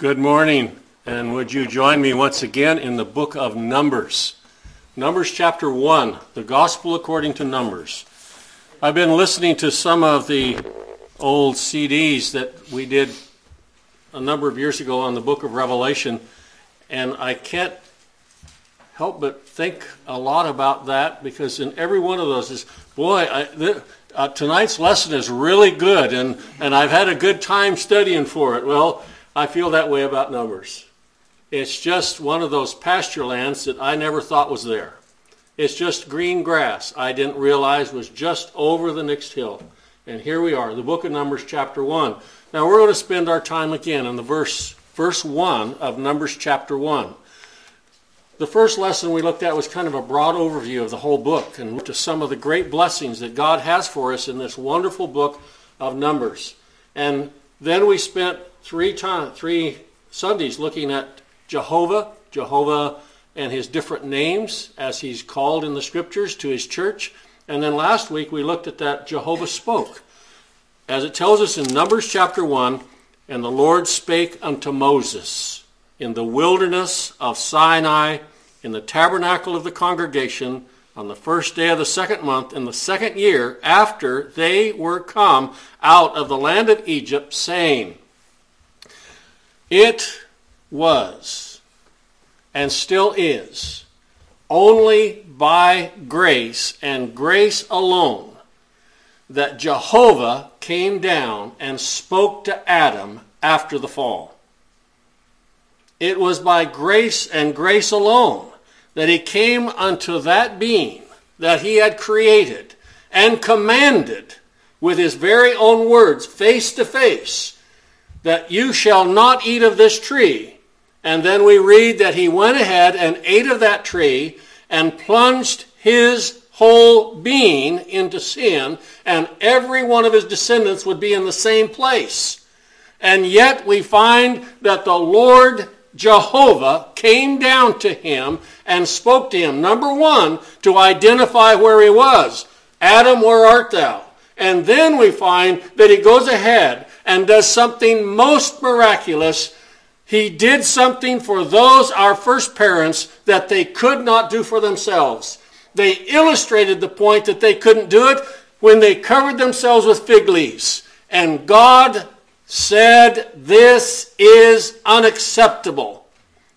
Good morning, and would you join me once again in the book of Numbers? Numbers chapter 1, the Gospel according to Numbers. I've been listening to some of the old CDs that we did a number of years ago on the book of Revelation, and I can't help but think a lot about that because in every one of those is, boy, I, th- uh, tonight's lesson is really good, and, and I've had a good time studying for it. Well, I feel that way about Numbers. It's just one of those pasture lands that I never thought was there. It's just green grass I didn't realize was just over the next hill. And here we are, the book of Numbers, chapter 1. Now we're going to spend our time again in the verse, verse 1 of Numbers chapter 1. The first lesson we looked at was kind of a broad overview of the whole book and at some of the great blessings that God has for us in this wonderful book of Numbers. And then we spent three time, three Sundays looking at Jehovah, Jehovah and his different names as he's called in the scriptures to his church. And then last week we looked at that Jehovah spoke. As it tells us in Numbers chapter 1, and the Lord spake unto Moses in the wilderness of Sinai in the tabernacle of the congregation on the first day of the second month in the second year after they were come out of the land of Egypt, saying, It was and still is only by grace and grace alone that Jehovah came down and spoke to Adam after the fall. It was by grace and grace alone that he came unto that being that he had created and commanded with his very own words, face to face, that you shall not eat of this tree. And then we read that he went ahead and ate of that tree and plunged his whole being into sin, and every one of his descendants would be in the same place. And yet we find that the Lord Jehovah came down to him and spoke to him. Number one, to identify where he was. Adam, where art thou? And then we find that he goes ahead and does something most miraculous. He did something for those, our first parents, that they could not do for themselves. They illustrated the point that they couldn't do it when they covered themselves with fig leaves. And God said, This is unacceptable.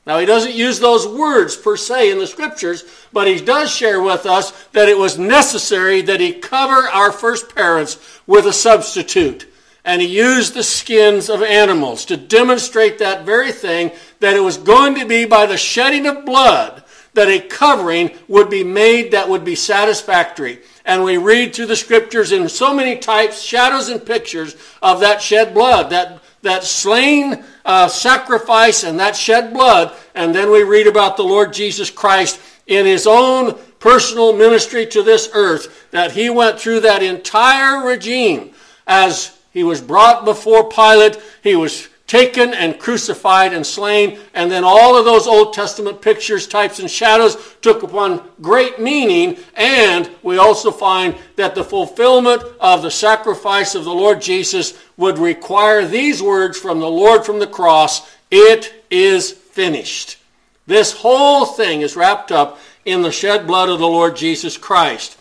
Now, he doesn't use those words per se in the scriptures, but he does share with us that it was necessary that he cover our first parents with a substitute. And he used the skins of animals to demonstrate that very thing that it was going to be by the shedding of blood that a covering would be made that would be satisfactory. And we read through the scriptures in so many types, shadows, and pictures of that shed blood, that, that slain uh, sacrifice and that shed blood. And then we read about the Lord Jesus Christ in his own personal ministry to this earth, that he went through that entire regime as he was brought before Pilate. He was taken and crucified and slain. And then all of those Old Testament pictures, types, and shadows took upon great meaning. And we also find that the fulfillment of the sacrifice of the Lord Jesus would require these words from the Lord from the cross It is finished. This whole thing is wrapped up in the shed blood of the Lord Jesus Christ.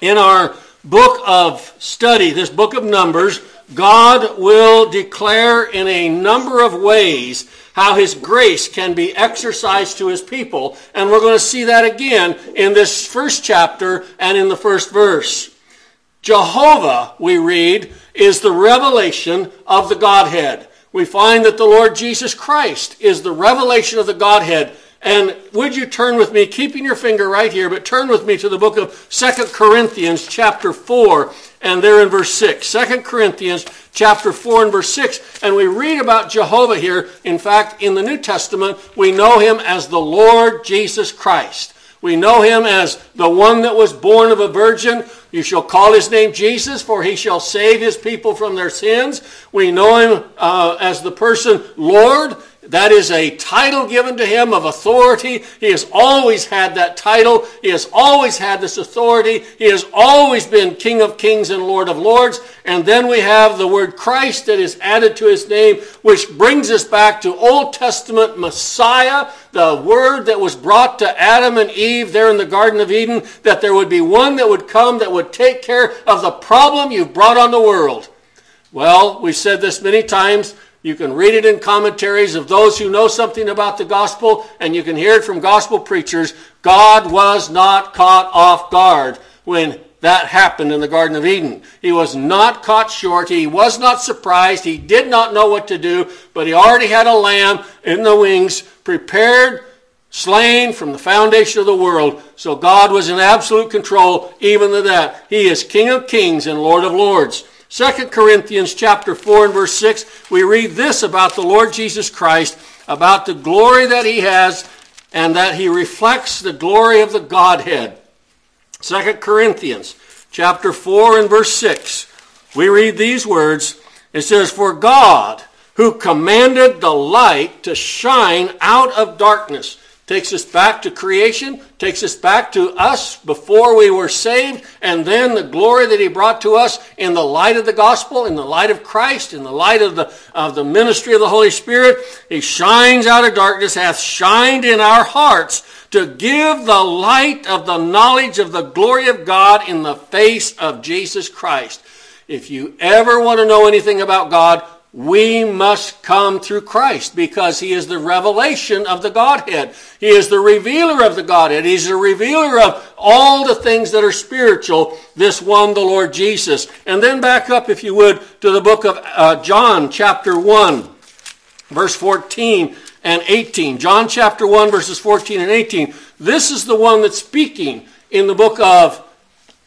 In our book of study, this book of Numbers, God will declare in a number of ways how his grace can be exercised to his people. And we're going to see that again in this first chapter and in the first verse. Jehovah, we read, is the revelation of the Godhead. We find that the Lord Jesus Christ is the revelation of the Godhead. And would you turn with me, keeping your finger right here, but turn with me to the book of Second Corinthians, chapter 4, and there in verse 6. 2 Corinthians chapter 4 and verse 6. And we read about Jehovah here. In fact, in the New Testament, we know him as the Lord Jesus Christ. We know him as the one that was born of a virgin. You shall call his name Jesus, for he shall save his people from their sins. We know him uh, as the person Lord. That is a title given to him of authority. He has always had that title. He has always had this authority. He has always been King of kings and Lord of lords. And then we have the word Christ that is added to his name, which brings us back to Old Testament Messiah, the word that was brought to Adam and Eve there in the Garden of Eden, that there would be one that would come that would take care of the problem you've brought on the world. Well, we've said this many times. You can read it in commentaries of those who know something about the gospel, and you can hear it from gospel preachers. God was not caught off guard when that happened in the Garden of Eden. He was not caught short. He was not surprised. He did not know what to do, but he already had a lamb in the wings, prepared, slain from the foundation of the world. So God was in absolute control even of that. He is King of kings and Lord of lords. 2 Corinthians chapter 4 and verse 6, we read this about the Lord Jesus Christ, about the glory that he has, and that he reflects the glory of the Godhead. 2 Corinthians chapter 4 and verse 6, we read these words. It says, For God, who commanded the light to shine out of darkness, takes us back to creation, takes us back to us before we were saved, and then the glory that he brought to us in the light of the gospel, in the light of Christ, in the light of the, of the ministry of the Holy Spirit. He shines out of darkness, hath shined in our hearts to give the light of the knowledge of the glory of God in the face of Jesus Christ. If you ever want to know anything about God, we must come through Christ because he is the revelation of the Godhead. He is the revealer of the Godhead. He's the revealer of all the things that are spiritual, this one, the Lord Jesus. And then back up, if you would, to the book of uh, John, chapter 1, verse 14 and 18. John chapter 1, verses 14 and 18. This is the one that's speaking in the book of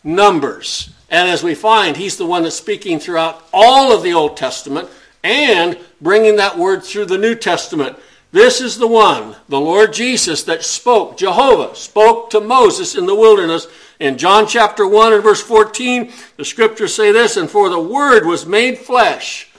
Numbers. And as we find, he's the one that's speaking throughout all of the Old Testament and bringing that word through the New Testament. This is the one, the Lord Jesus, that spoke, Jehovah spoke to Moses in the wilderness. In John chapter 1 and verse 14, the scriptures say this, and for the word was made flesh.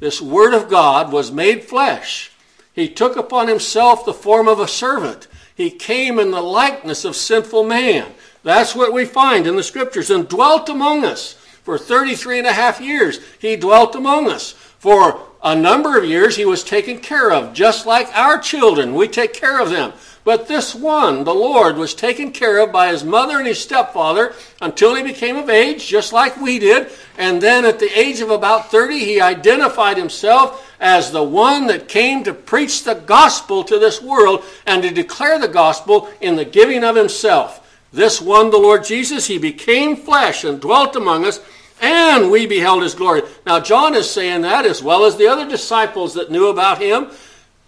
This word of God was made flesh. He took upon himself the form of a servant. He came in the likeness of sinful man. That's what we find in the scriptures and dwelt among us. For 33 and a half years, he dwelt among us. For a number of years, he was taken care of, just like our children. We take care of them. But this one, the Lord, was taken care of by his mother and his stepfather until he became of age, just like we did. And then at the age of about 30, he identified himself as the one that came to preach the gospel to this world and to declare the gospel in the giving of himself. This one, the Lord Jesus, he became flesh and dwelt among us and we beheld his glory. Now, John is saying that as well as the other disciples that knew about him.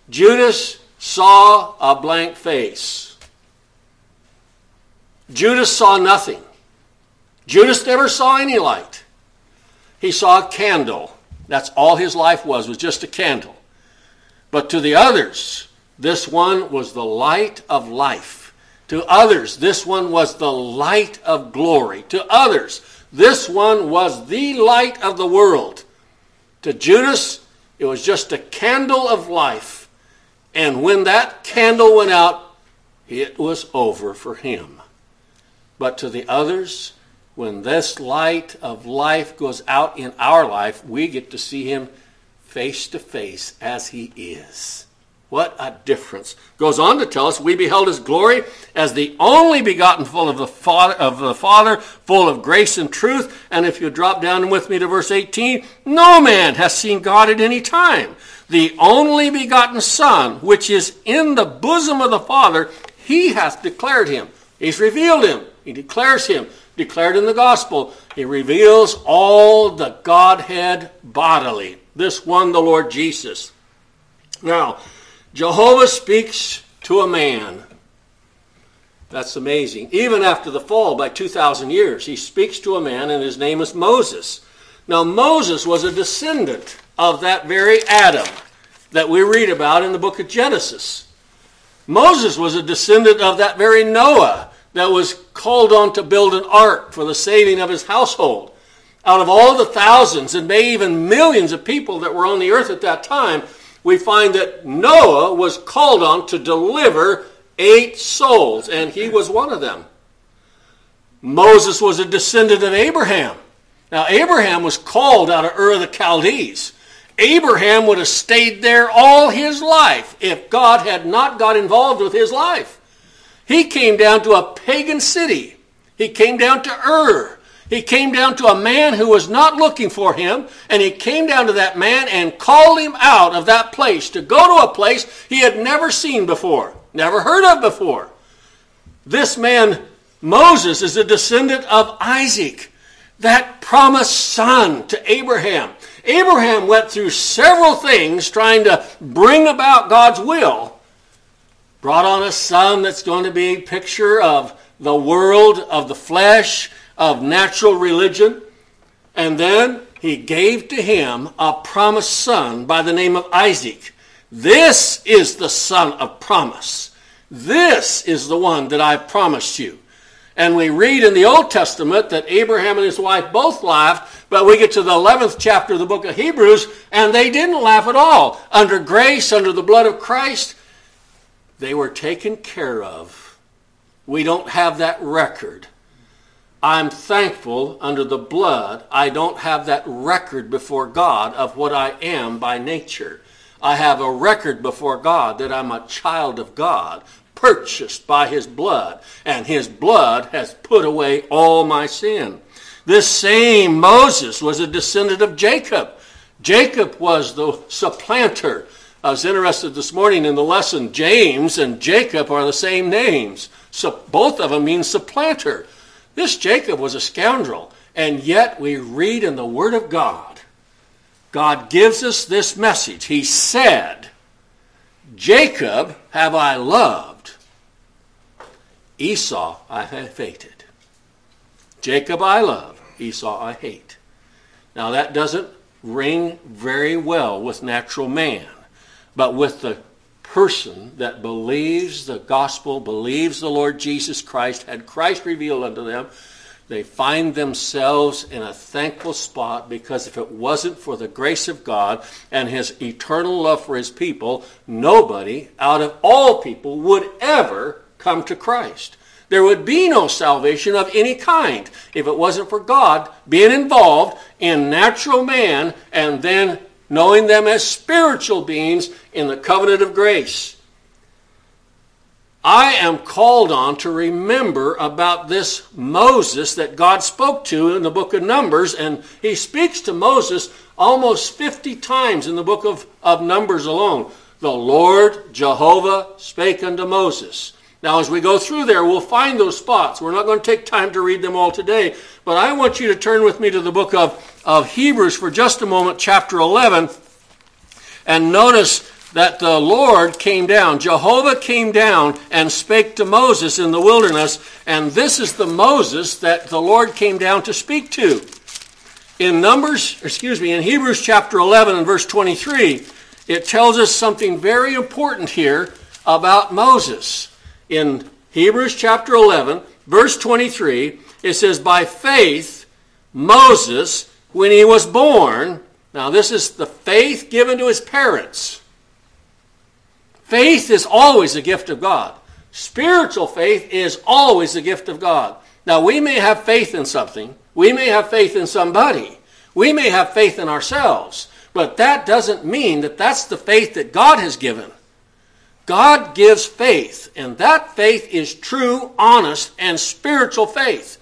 Judas saw a blank face. Judas saw nothing. Judas never saw any light. He saw a candle. That's all his life was, was just a candle. But to the others, this one was the light of life. To others, this one was the light of glory. To others, this one was the light of the world. To Judas, it was just a candle of life. And when that candle went out, it was over for him. But to the others, when this light of life goes out in our life, we get to see him face to face as he is. What a difference. Goes on to tell us, we beheld his glory as the only begotten full of the Father, of the Father, full of grace and truth. And if you drop down with me to verse 18, no man has seen God at any time. The only begotten Son, which is in the bosom of the Father, he hath declared him. He's revealed him. He declares him, declared in the gospel. He reveals all the Godhead bodily. This one, the Lord Jesus. Now, Jehovah speaks to a man. That's amazing. Even after the fall by 2,000 years, he speaks to a man, and his name is Moses. Now, Moses was a descendant of that very Adam that we read about in the book of Genesis. Moses was a descendant of that very Noah that was called on to build an ark for the saving of his household. Out of all the thousands and maybe even millions of people that were on the earth at that time, we find that Noah was called on to deliver eight souls, and he was one of them. Moses was a descendant of Abraham. Now, Abraham was called out of Ur of the Chaldees. Abraham would have stayed there all his life if God had not got involved with his life. He came down to a pagan city. He came down to Ur. He came down to a man who was not looking for him, and he came down to that man and called him out of that place to go to a place he had never seen before, never heard of before. This man, Moses, is a descendant of Isaac, that promised son to Abraham. Abraham went through several things trying to bring about God's will. Brought on a son that's going to be a picture of the world, of the flesh, of natural religion. And then he gave to him a promised son by the name of Isaac. This is the son of promise. This is the one that I promised you. And we read in the Old Testament that Abraham and his wife both laughed, but we get to the 11th chapter of the book of Hebrews, and they didn't laugh at all. Under grace, under the blood of Christ, they were taken care of. We don't have that record. I'm thankful under the blood, I don't have that record before God of what I am by nature. I have a record before God that I'm a child of God purchased by his blood, and his blood has put away all my sin. This same Moses was a descendant of Jacob. Jacob was the supplanter. I was interested this morning in the lesson. James and Jacob are the same names. So both of them mean supplanter. This Jacob was a scoundrel, and yet we read in the Word of God, God gives us this message. He said, Jacob have I loved Esau I have hated. Jacob I love, Esau I hate. Now that doesn't ring very well with natural man, but with the person that believes the gospel, believes the Lord Jesus Christ, had Christ revealed unto them, they find themselves in a thankful spot because if it wasn't for the grace of God and his eternal love for his people, nobody out of all people would ever come to Christ. There would be no salvation of any kind if it wasn't for God being involved in natural man and then knowing them as spiritual beings in the covenant of grace. I am called on to remember about this Moses that God spoke to in the book of Numbers, and he speaks to Moses almost 50 times in the book of, of Numbers alone. The Lord Jehovah spake unto Moses. Now, as we go through there, we'll find those spots. We're not going to take time to read them all today, but I want you to turn with me to the book of, of Hebrews for just a moment, chapter 11, and notice that the Lord came down. Jehovah came down and spake to Moses in the wilderness, and this is the Moses that the Lord came down to speak to. In Numbers, excuse me, in Hebrews chapter 11 and verse 23, it tells us something very important here about Moses in Hebrews chapter 11, verse 23, it says, By faith, Moses, when he was born, now this is the faith given to his parents. Faith is always a gift of God. Spiritual faith is always a gift of God. Now, we may have faith in something, we may have faith in somebody, we may have faith in ourselves, but that doesn't mean that that's the faith that God has given. God gives faith, and that faith is true, honest, and spiritual faith.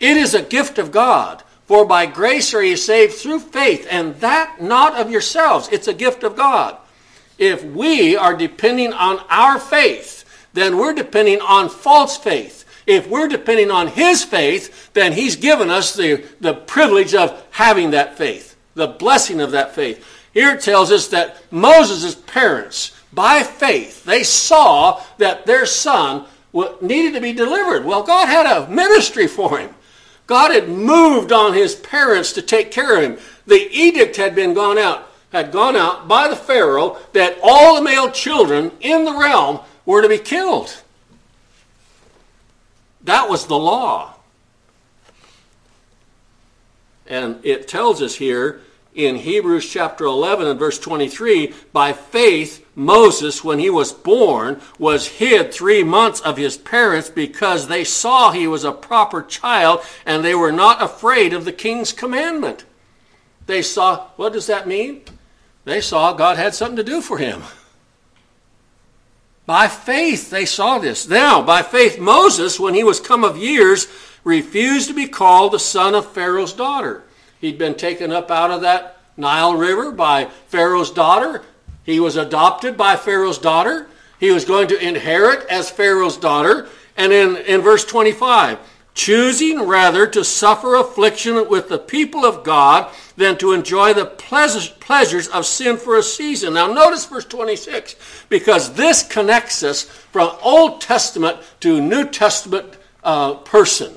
It is a gift of God. For by grace are ye saved through faith, and that not of yourselves. It's a gift of God. If we are depending on our faith, then we're depending on false faith. If we're depending on His faith, then He's given us the, the privilege of having that faith, the blessing of that faith. Here it tells us that Moses' parents, by faith, they saw that their son needed to be delivered. Well, God had a ministry for him. God had moved on his parents to take care of him. The edict had been gone out, had gone out by the Pharaoh that all the male children in the realm were to be killed. That was the law. And it tells us here in Hebrews chapter 11 and verse 23, by faith, Moses, when he was born, was hid three months of his parents because they saw he was a proper child and they were not afraid of the king's commandment. They saw, what does that mean? They saw God had something to do for him. By faith, they saw this. Now, by faith, Moses, when he was come of years, refused to be called the son of Pharaoh's daughter. He'd been taken up out of that Nile River by Pharaoh's daughter. He was adopted by Pharaoh's daughter. He was going to inherit as Pharaoh's daughter. And in, in verse 25, choosing rather to suffer affliction with the people of God than to enjoy the pleasures of sin for a season. Now, notice verse 26, because this connects us from Old Testament to New Testament uh, person.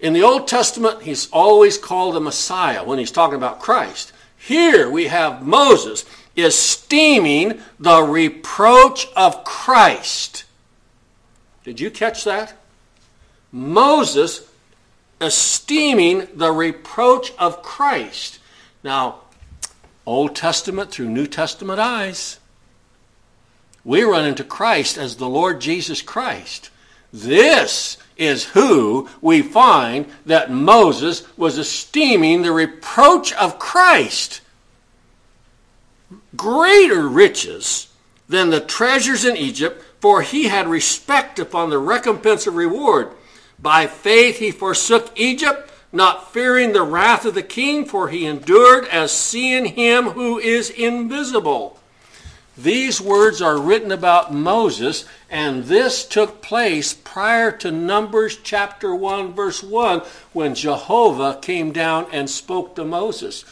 In the Old Testament, he's always called a Messiah when he's talking about Christ. Here we have Moses esteeming the reproach of Christ. Did you catch that? Moses esteeming the reproach of Christ. Now, Old Testament through New Testament eyes, we run into Christ as the Lord Jesus Christ. This is who we find that Moses was esteeming the reproach of Christ greater riches than the treasures in Egypt, for he had respect upon the recompense of reward. By faith he forsook Egypt, not fearing the wrath of the king, for he endured as seeing him who is invisible. These words are written about Moses, and this took place prior to Numbers chapter 1, verse 1, when Jehovah came down and spoke to Moses.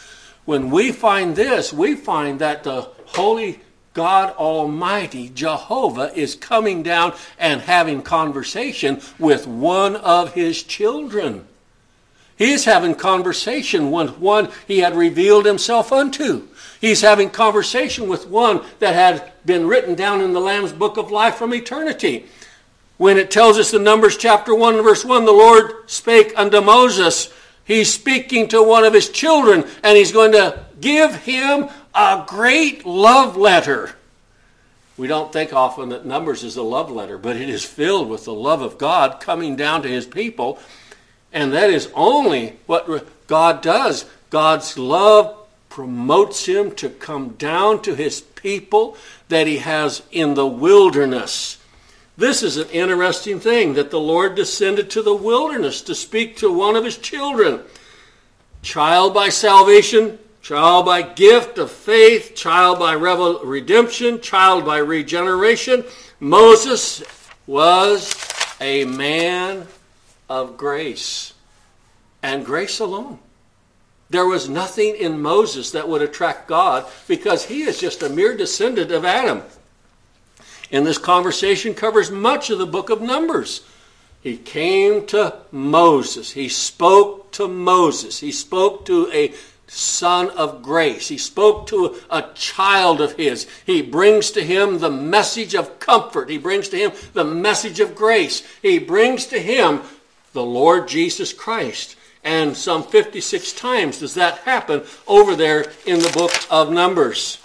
When we find this, we find that the Holy God Almighty, Jehovah, is coming down and having conversation with one of his children. He is having conversation with one he had revealed himself unto. He's having conversation with one that had been written down in the Lamb's book of life from eternity. When it tells us in Numbers chapter 1 verse 1, the Lord spake unto Moses. He's speaking to one of his children and he's going to give him a great love letter. We don't think often that Numbers is a love letter, but it is filled with the love of God coming down to his people. And that is only what God does. God's love promotes him to come down to his people that he has in the wilderness. This is an interesting thing that the Lord descended to the wilderness to speak to one of his children. Child by salvation, child by gift of faith, child by redemption, child by regeneration. Moses was a man of grace and grace alone. There was nothing in Moses that would attract God because he is just a mere descendant of Adam. And this conversation covers much of the book of Numbers. He came to Moses. He spoke to Moses. He spoke to a son of grace. He spoke to a child of his. He brings to him the message of comfort. He brings to him the message of grace. He brings to him the Lord Jesus Christ. And some 56 times does that happen over there in the book of Numbers.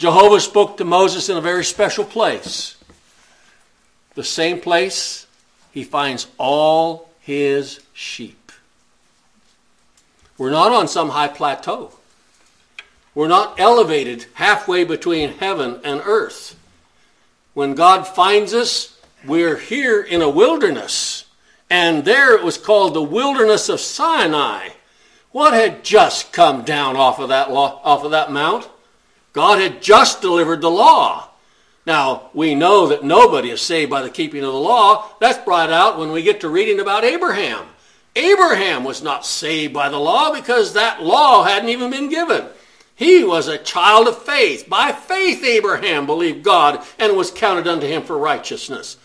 Jehovah spoke to Moses in a very special place. The same place he finds all his sheep. We're not on some high plateau. We're not elevated halfway between heaven and earth. When God finds us, we're here in a wilderness. And there it was called the wilderness of Sinai. What had just come down off of that off of that mount? God had just delivered the law. Now, we know that nobody is saved by the keeping of the law. That's brought out when we get to reading about Abraham. Abraham was not saved by the law because that law hadn't even been given. He was a child of faith. By faith, Abraham believed God and was counted unto him for righteousness.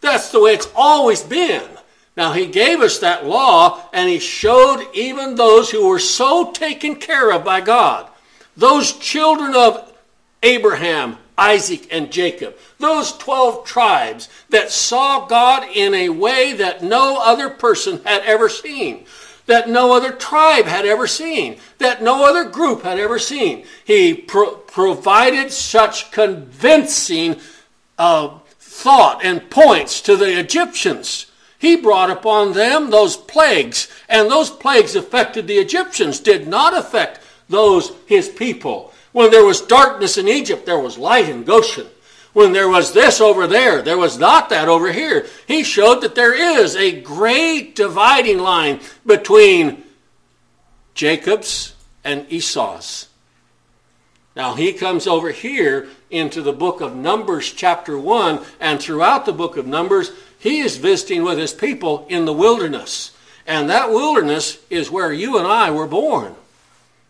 That's the way it's always been. Now, he gave us that law, and he showed even those who were so taken care of by God, those children of Abraham, Isaac, and Jacob, those 12 tribes that saw God in a way that no other person had ever seen. that no other tribe had ever seen, that no other group had ever seen. He pro- provided such convincing uh, thought and points to the Egyptians. He brought upon them those plagues, and those plagues affected the Egyptians, did not affect those his people. When there was darkness in Egypt, there was light in Goshen. When there was this over there, there was not that over here. He showed that there is a great dividing line between Jacob's and Esau's. Now he comes over here into the book of Numbers, chapter 1, and throughout the book of Numbers, he is visiting with his people in the wilderness. And that wilderness is where you and I were born.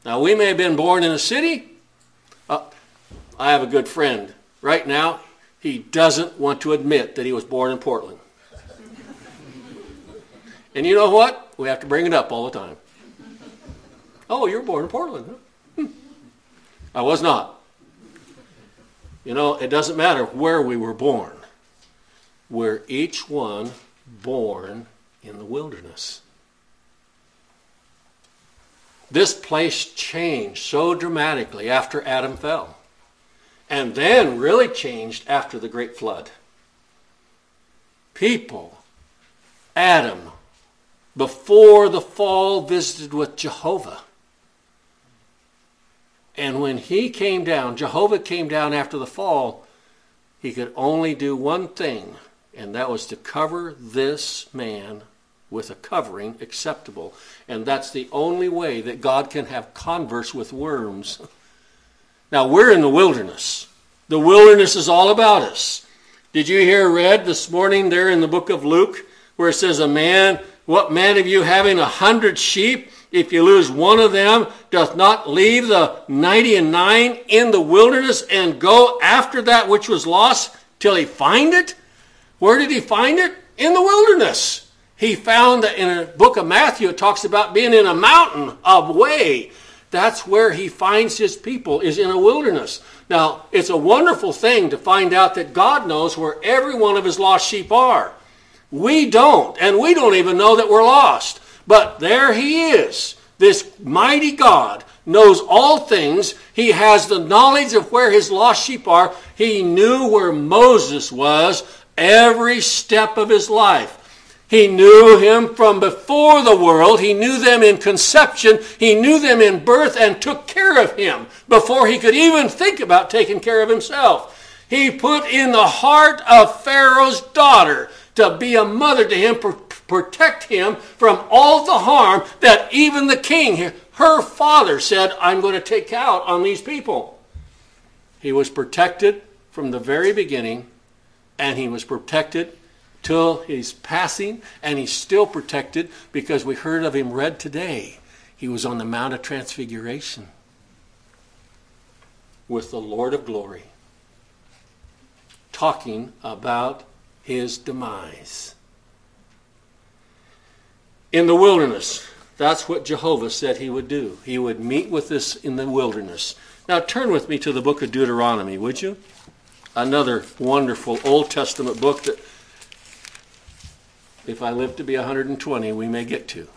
Now, we may have been born in a city. Uh, I have a good friend right now, he doesn't want to admit that he was born in Portland. and you know what? We have to bring it up all the time. Oh, you were born in Portland. Huh? Hmm. I was not. You know, it doesn't matter where we were born. We're each one born in the wilderness. This place changed so dramatically after Adam fell and then really changed after the great flood. People, Adam, before the fall, visited with Jehovah. And when he came down, Jehovah came down after the fall, he could only do one thing, and that was to cover this man with a covering acceptable. And that's the only way that God can have converse with worms. Now, we're in the wilderness. The wilderness is all about us. Did you hear read this morning there in the book of Luke where it says, A man, what man of you having a hundred sheep, if you lose one of them, doth not leave the ninety and nine in the wilderness and go after that which was lost till he find it? Where did he find it? In the wilderness. He found that in a book of Matthew, it talks about being in a mountain of way that's where he finds his people, is in a wilderness. Now, it's a wonderful thing to find out that God knows where every one of his lost sheep are. We don't, and we don't even know that we're lost. But there he is. This mighty God knows all things. He has the knowledge of where his lost sheep are. He knew where Moses was every step of his life. He knew him from before the world. He knew them in conception. He knew them in birth and took care of him before he could even think about taking care of himself. He put in the heart of Pharaoh's daughter to be a mother to him, protect him from all the harm that even the king, her father, said, I'm going to take out on these people. He was protected from the very beginning, and he was protected till his passing, and he's still protected because we heard of him read today. He was on the Mount of Transfiguration with the Lord of glory, talking about his demise. In the wilderness, that's what Jehovah said he would do. He would meet with us in the wilderness. Now turn with me to the book of Deuteronomy, would you? Another wonderful Old Testament book that if I live to be 120, we may get to.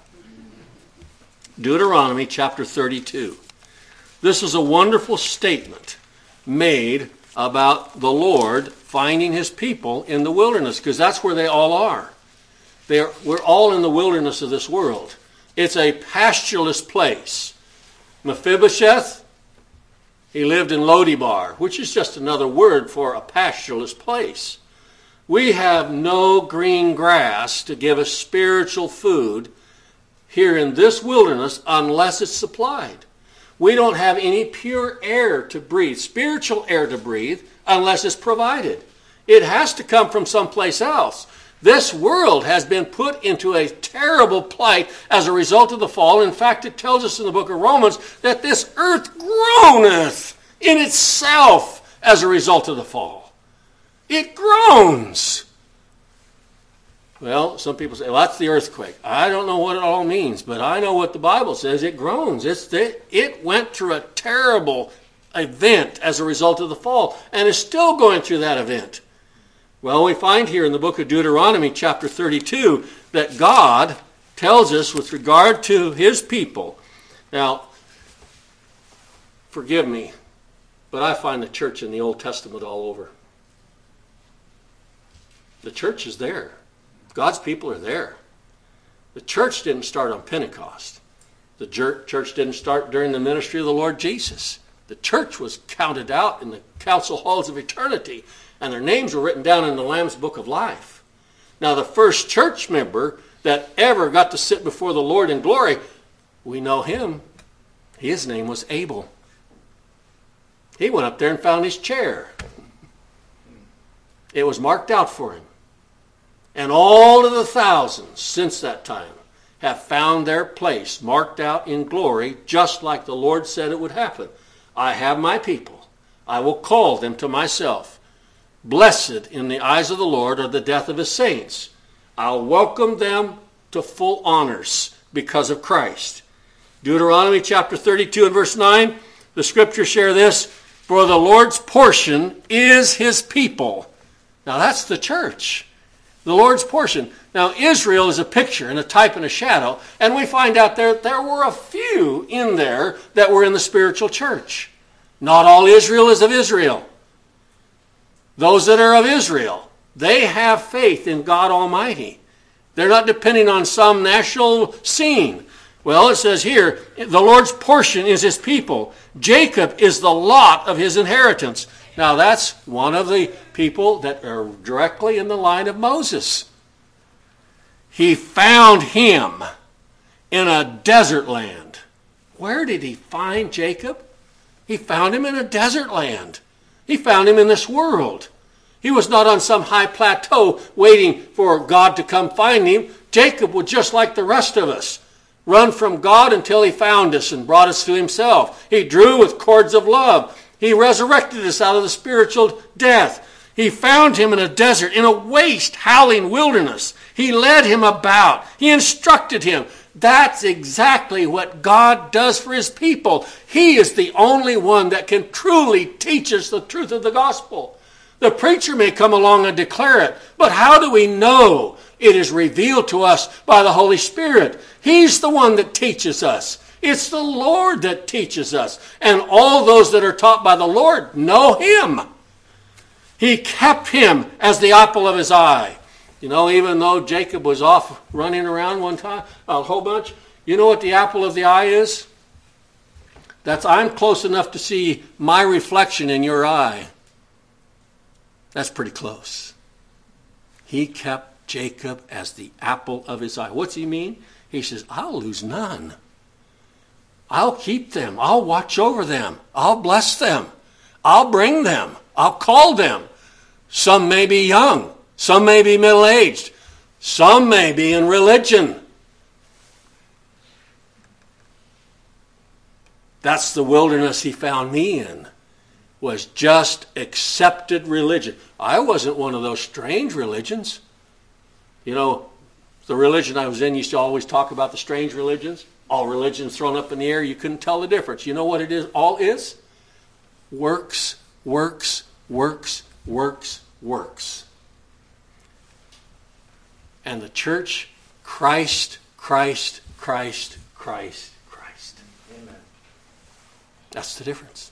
Deuteronomy chapter 32. This is a wonderful statement made about the Lord finding his people in the wilderness, because that's where they all are. They're, we're all in the wilderness of this world. It's a pastureless place. Mephibosheth, he lived in Lodebar, which is just another word for a pastureless place. We have no green grass to give us spiritual food here in this wilderness unless it's supplied. We don't have any pure air to breathe, spiritual air to breathe, unless it's provided. It has to come from someplace else. This world has been put into a terrible plight as a result of the fall. In fact, it tells us in the book of Romans that this earth groaneth in itself as a result of the fall. It groans. Well, some people say, well, that's the earthquake. I don't know what it all means, but I know what the Bible says. It groans. It's the, it went through a terrible event as a result of the fall and is still going through that event. Well, we find here in the book of Deuteronomy, chapter 32, that God tells us with regard to his people. Now, forgive me, but I find the church in the Old Testament all over. The church is there. God's people are there. The church didn't start on Pentecost. The church didn't start during the ministry of the Lord Jesus. The church was counted out in the council halls of eternity, and their names were written down in the Lamb's book of life. Now, the first church member that ever got to sit before the Lord in glory, we know him. His name was Abel. He went up there and found his chair. It was marked out for him. And all of the thousands since that time have found their place marked out in glory, just like the Lord said it would happen. I have my people. I will call them to myself. Blessed in the eyes of the Lord are the death of his saints. I'll welcome them to full honors because of Christ. Deuteronomy chapter 32 and verse 9, the scriptures share this For the Lord's portion is his people. Now that's the church the Lord's portion. Now, Israel is a picture and a type and a shadow, and we find out there there were a few in there that were in the spiritual church. Not all Israel is of Israel. Those that are of Israel, they have faith in God Almighty. They're not depending on some national scene. Well, it says here, the Lord's portion is his people. Jacob is the lot of his inheritance. Now, that's one of the people that are directly in the line of Moses. He found him in a desert land. Where did he find Jacob? He found him in a desert land. He found him in this world. He was not on some high plateau waiting for God to come find him. Jacob was just like the rest of us run from God until he found us and brought us to himself. He drew with cords of love. He resurrected us out of the spiritual death. He found him in a desert, in a waste, howling wilderness. He led him about. He instructed him. That's exactly what God does for his people. He is the only one that can truly teach us the truth of the gospel. The preacher may come along and declare it, but how do we know it is revealed to us by the Holy Spirit? He's the one that teaches us. It's the Lord that teaches us. And all those that are taught by the Lord know Him. He kept him as the apple of his eye. You know, even though Jacob was off running around one time, a whole bunch, you know what the apple of the eye is? That's I'm close enough to see my reflection in your eye. That's pretty close. He kept Jacob as the apple of his eye. What's he mean? He says, I'll lose none. I'll keep them. I'll watch over them. I'll bless them. I'll bring them. I'll call them. Some may be young. Some may be middle aged. Some may be in religion. That's the wilderness he found me in. Was just accepted religion. I wasn't one of those strange religions. You know, the religion I was in used to always talk about the strange religions all religions thrown up in the air, you couldn't tell the difference. You know what it is? All is works, works, works, works, works. And the church, Christ, Christ, Christ, Christ, Christ. Amen. That's the difference.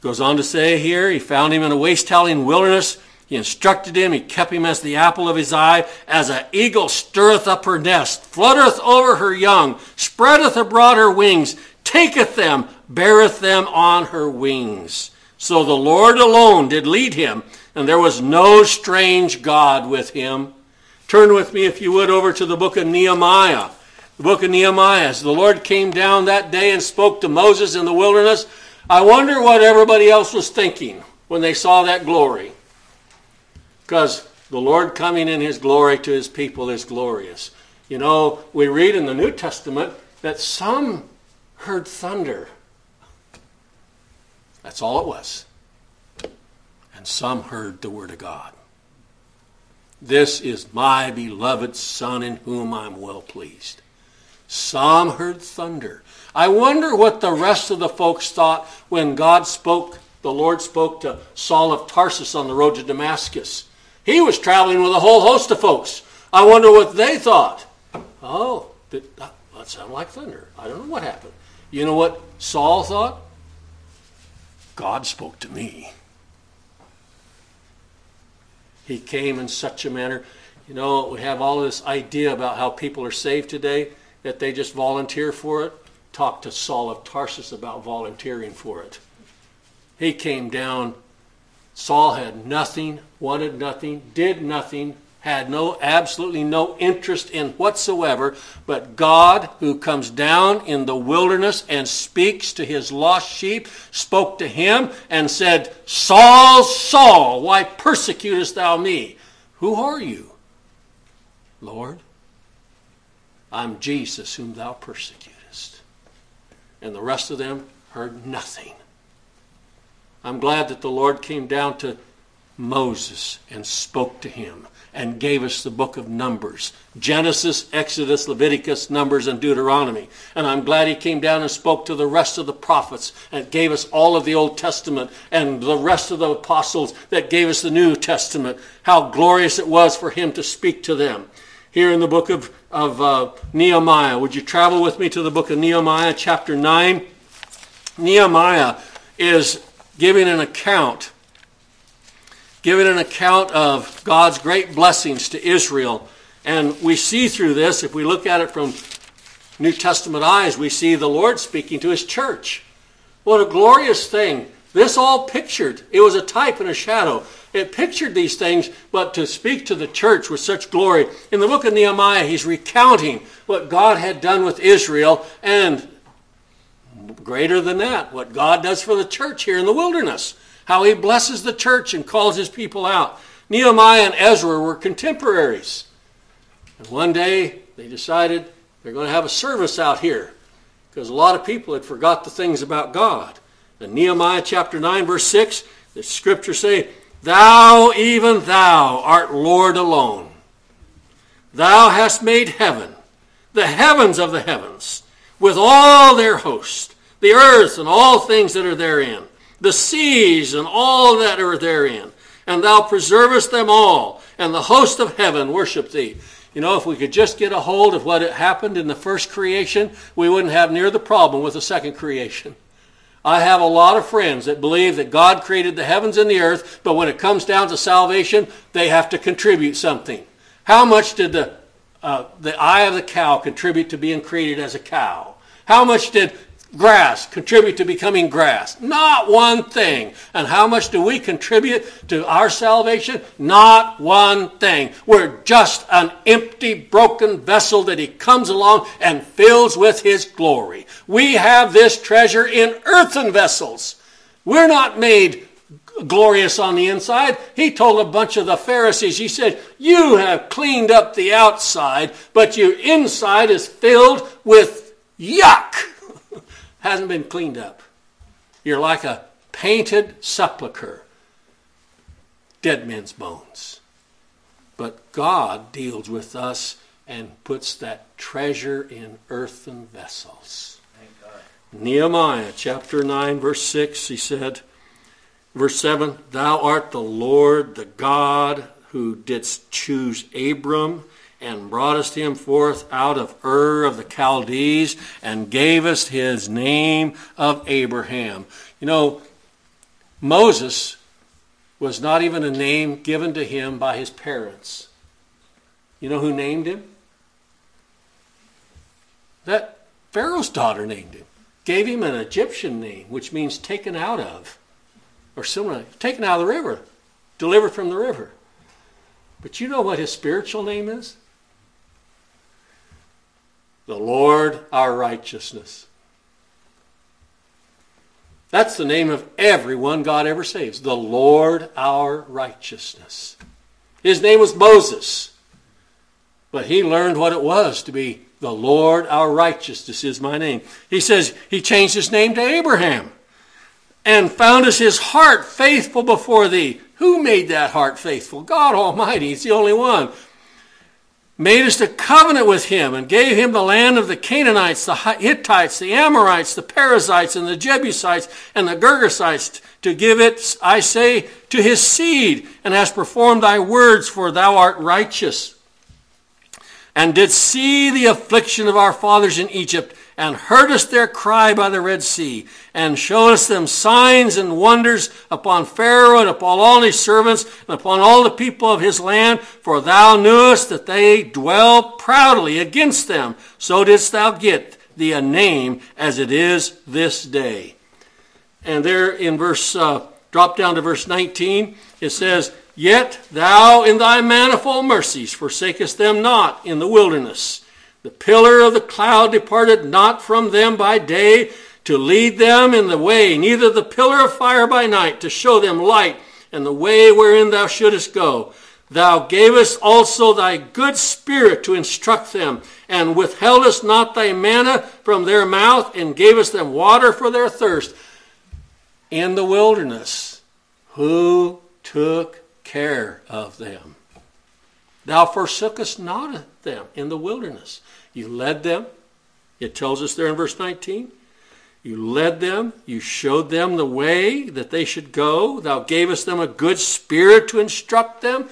Goes on to say here, he found him in a waste howling wilderness he instructed him, he kept him as the apple of his eye, as an eagle stirreth up her nest, fluttereth over her young, spreadeth abroad her wings, taketh them, beareth them on her wings. So the Lord alone did lead him, and there was no strange God with him. Turn with me, if you would, over to the book of Nehemiah. The book of Nehemiah. As the Lord came down that day and spoke to Moses in the wilderness, I wonder what everybody else was thinking when they saw that glory. Because the Lord coming in his glory to his people is glorious. You know, we read in the New Testament that some heard thunder. That's all it was. And some heard the word of God. This is my beloved Son in whom I'm well pleased. Some heard thunder. I wonder what the rest of the folks thought when God spoke, the Lord spoke to Saul of Tarsus on the road to Damascus. He was traveling with a whole host of folks. I wonder what they thought. Oh, that, that sounded like thunder. I don't know what happened. You know what Saul thought? God spoke to me. He came in such a manner. You know, we have all this idea about how people are saved today, that they just volunteer for it. Talk to Saul of Tarsus about volunteering for it. He came down. Saul had nothing, wanted nothing, did nothing, had no absolutely no interest in whatsoever but god who comes down in the wilderness and speaks to his lost sheep spoke to him and said saul saul why persecutest thou me? Who are you lord? I'm jesus whom thou persecutest. And the rest of them heard nothing i'm glad that the lord came down to moses and spoke to him and gave us the book of Numbers Genesis, Exodus, Leviticus, Numbers, and Deuteronomy. And I'm glad he came down and spoke to the rest of the prophets and gave us all of the Old Testament and the rest of the apostles that gave us the New Testament. How glorious it was for him to speak to them. Here in the book of, of uh, Nehemiah, would you travel with me to the book of Nehemiah, chapter 9? Nehemiah is giving an account giving an account of God's great blessings to Israel. And we see through this, if we look at it from New Testament eyes, we see the Lord speaking to his church. What a glorious thing. This all pictured. It was a type and a shadow. It pictured these things, but to speak to the church with such glory. In the book of Nehemiah, he's recounting what God had done with Israel, and greater than that, what God does for the church here in the wilderness how he blesses the church and calls his people out. Nehemiah and Ezra were contemporaries. And one day they decided they're going to have a service out here because a lot of people had forgot the things about God. In Nehemiah chapter 9, verse 6, the scripture say, Thou, even thou, art Lord alone. Thou hast made heaven, the heavens of the heavens, with all their host, the earth and all things that are therein the seas and all that are therein, and thou preservest them all, and the host of heaven worship thee. You know, if we could just get a hold of what happened in the first creation, we wouldn't have near the problem with the second creation. I have a lot of friends that believe that God created the heavens and the earth, but when it comes down to salvation, they have to contribute something. How much did the, uh, the eye of the cow contribute to being created as a cow? How much did grass contribute to becoming grass? Not one thing. And how much do we contribute to our salvation? Not one thing. We're just an empty, broken vessel that He comes along and fills with His glory. We have this treasure in earthen vessels. We're not made glorious on the inside. He told a bunch of the Pharisees, he said, You have cleaned up the outside, but your inside is filled with yuck hasn't been cleaned up. You're like a painted sepulchre, dead men's bones. But God deals with us and puts that treasure in earthen vessels. Nehemiah chapter 9, verse 6, he said, verse 7 Thou art the Lord, the God who didst choose Abram and broughtest him forth out of Ur of the Chaldees and gavest his name of Abraham. You know, Moses was not even a name given to him by his parents. You know who named him? That Pharaoh's daughter named him. Gave him an Egyptian name, which means taken out of, or similar, taken out of the river, delivered from the river. But you know what his spiritual name is? The Lord our righteousness. That's the name of everyone God ever saves. The Lord our righteousness. His name was Moses. But he learned what it was to be the Lord our righteousness is my name. He says he changed his name to Abraham and found us his heart faithful before thee. Who made that heart faithful? God Almighty. He's the only one made us a covenant with him and gave him the land of the Canaanites, the Hittites, the Amorites, the Perizzites, and the Jebusites, and the Girgashites to give it, I say, to his seed, and has performed thy words, for thou art righteous. and did see the affliction of our fathers in Egypt, and heard us their cry by the Red Sea, and showed us them signs and wonders upon Pharaoh and upon all his servants and upon all the people of his land. For thou knewest that they dwell proudly against them. So didst thou get thee a name as it is this day. And there in verse, uh, drop down to verse 19, it says, Yet thou in thy manifold mercies forsakest them not in the wilderness. The pillar of the cloud departed not from them by day to lead them in the way, neither the pillar of fire by night to show them light and the way wherein thou shouldest go. Thou gavest also thy good spirit to instruct them, and withheldest not thy manna from their mouth, and gavest them water for their thirst. In the wilderness, who took care of them. Thou forsookest not them in the wilderness. You led them. It tells us there in verse 19. You led them. You showed them the way that they should go. Thou gavest them a good spirit to instruct them.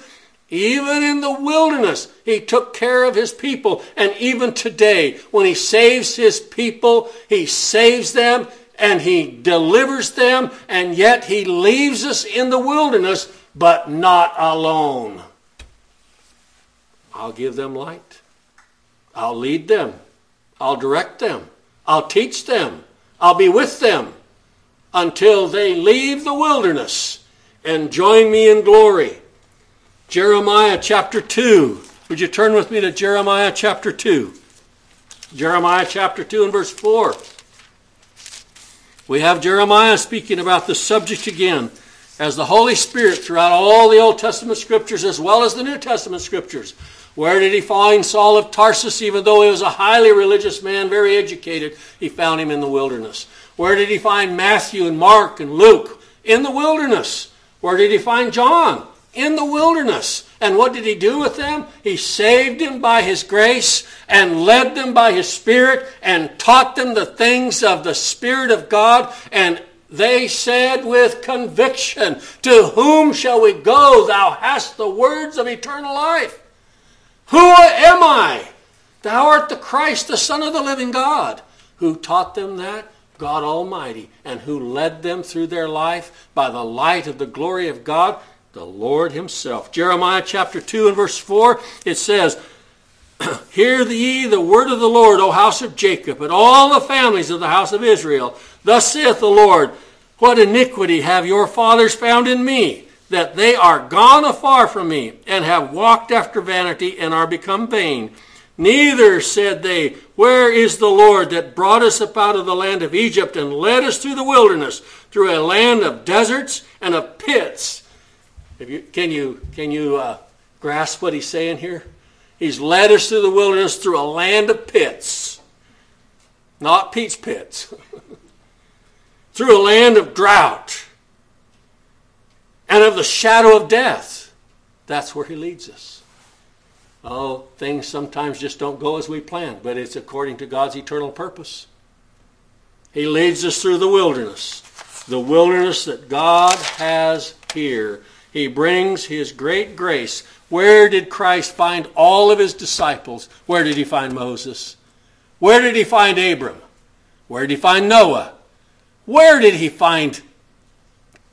Even in the wilderness, he took care of his people. And even today, when he saves his people, he saves them and he delivers them, and yet he leaves us in the wilderness but not alone. I'll give them light. I'll lead them. I'll direct them. I'll teach them. I'll be with them until they leave the wilderness and join me in glory. Jeremiah chapter 2. Would you turn with me to Jeremiah chapter 2? Jeremiah chapter 2 and verse 4. We have Jeremiah speaking about the subject again as the Holy Spirit throughout all the Old Testament scriptures as well as the New Testament scriptures. Where did he find Saul of Tarsus? Even though he was a highly religious man, very educated, he found him in the wilderness. Where did he find Matthew and Mark and Luke? In the wilderness. Where did he find John? In the wilderness. And what did he do with them? He saved them by his grace and led them by his Spirit and taught them the things of the Spirit of God and they said with conviction, To whom shall we go? Thou hast the words of eternal life. Who am I? Thou art the Christ, the Son of the living God. Who taught them that? God Almighty. And who led them through their life by the light of the glory of God? The Lord Himself. Jeremiah chapter 2 and verse 4, it says, Hear ye the word of the Lord, O house of Jacob, and all the families of the house of Israel. Thus saith the Lord, What iniquity have your fathers found in me, that they are gone afar from me, and have walked after vanity, and are become vain? Neither said they, Where is the Lord that brought us up out of the land of Egypt, and led us through the wilderness, through a land of deserts and of pits? You, can you, can you uh, grasp what he's saying here? He's led us through the wilderness through a land of pits, not peach pits, through a land of drought and of the shadow of death. That's where He leads us. Oh, things sometimes just don't go as we plan, but it's according to God's eternal purpose. He leads us through the wilderness, the wilderness that God has here. He brings His great grace where did Christ find all of his disciples? Where did he find Moses? Where did he find Abram? Where did he find Noah? Where did he find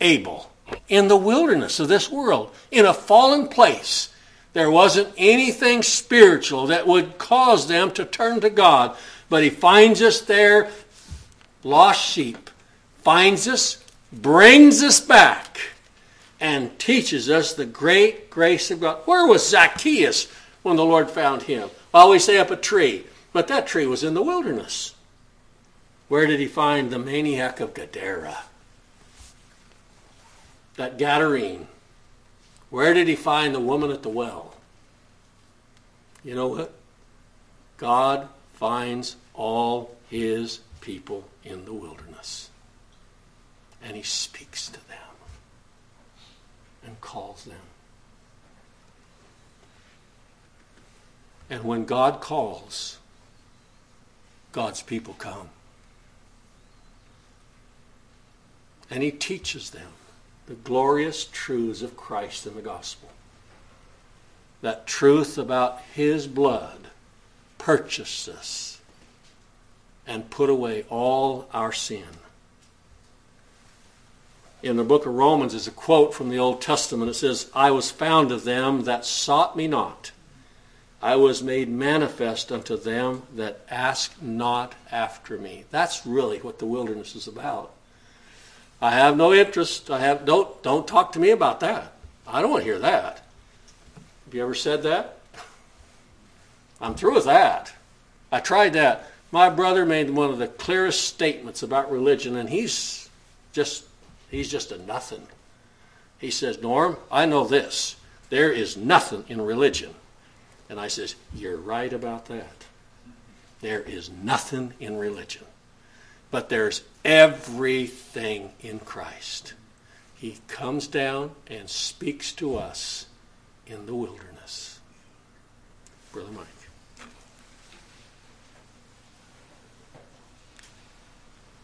Abel? In the wilderness of this world, in a fallen place. There wasn't anything spiritual that would cause them to turn to God. But he finds us there, lost sheep, finds us, brings us back and teaches us the great grace of God. Where was Zacchaeus when the Lord found him? Well, we say up a tree, but that tree was in the wilderness. Where did he find the maniac of Gadara? That Gadarene. Where did he find the woman at the well? You know what? God finds all his people in the wilderness. And he speaks to them and calls them. And when God calls, God's people come. And he teaches them the glorious truths of Christ in the gospel. That truth about his blood purchased us and put away all our sin. In the book of Romans is a quote from the Old Testament. It says, I was found of them that sought me not. I was made manifest unto them that ask not after me. That's really what the wilderness is about. I have no interest. I have don't don't talk to me about that. I don't want to hear that. Have you ever said that? I'm through with that. I tried that. My brother made one of the clearest statements about religion, and he's just he's just a nothing. He says, Norm, I know this. There is nothing in religion. And I says, You're right about that. There is nothing in religion. But there's everything in Christ. He comes down and speaks to us in the wilderness. Brother Mike.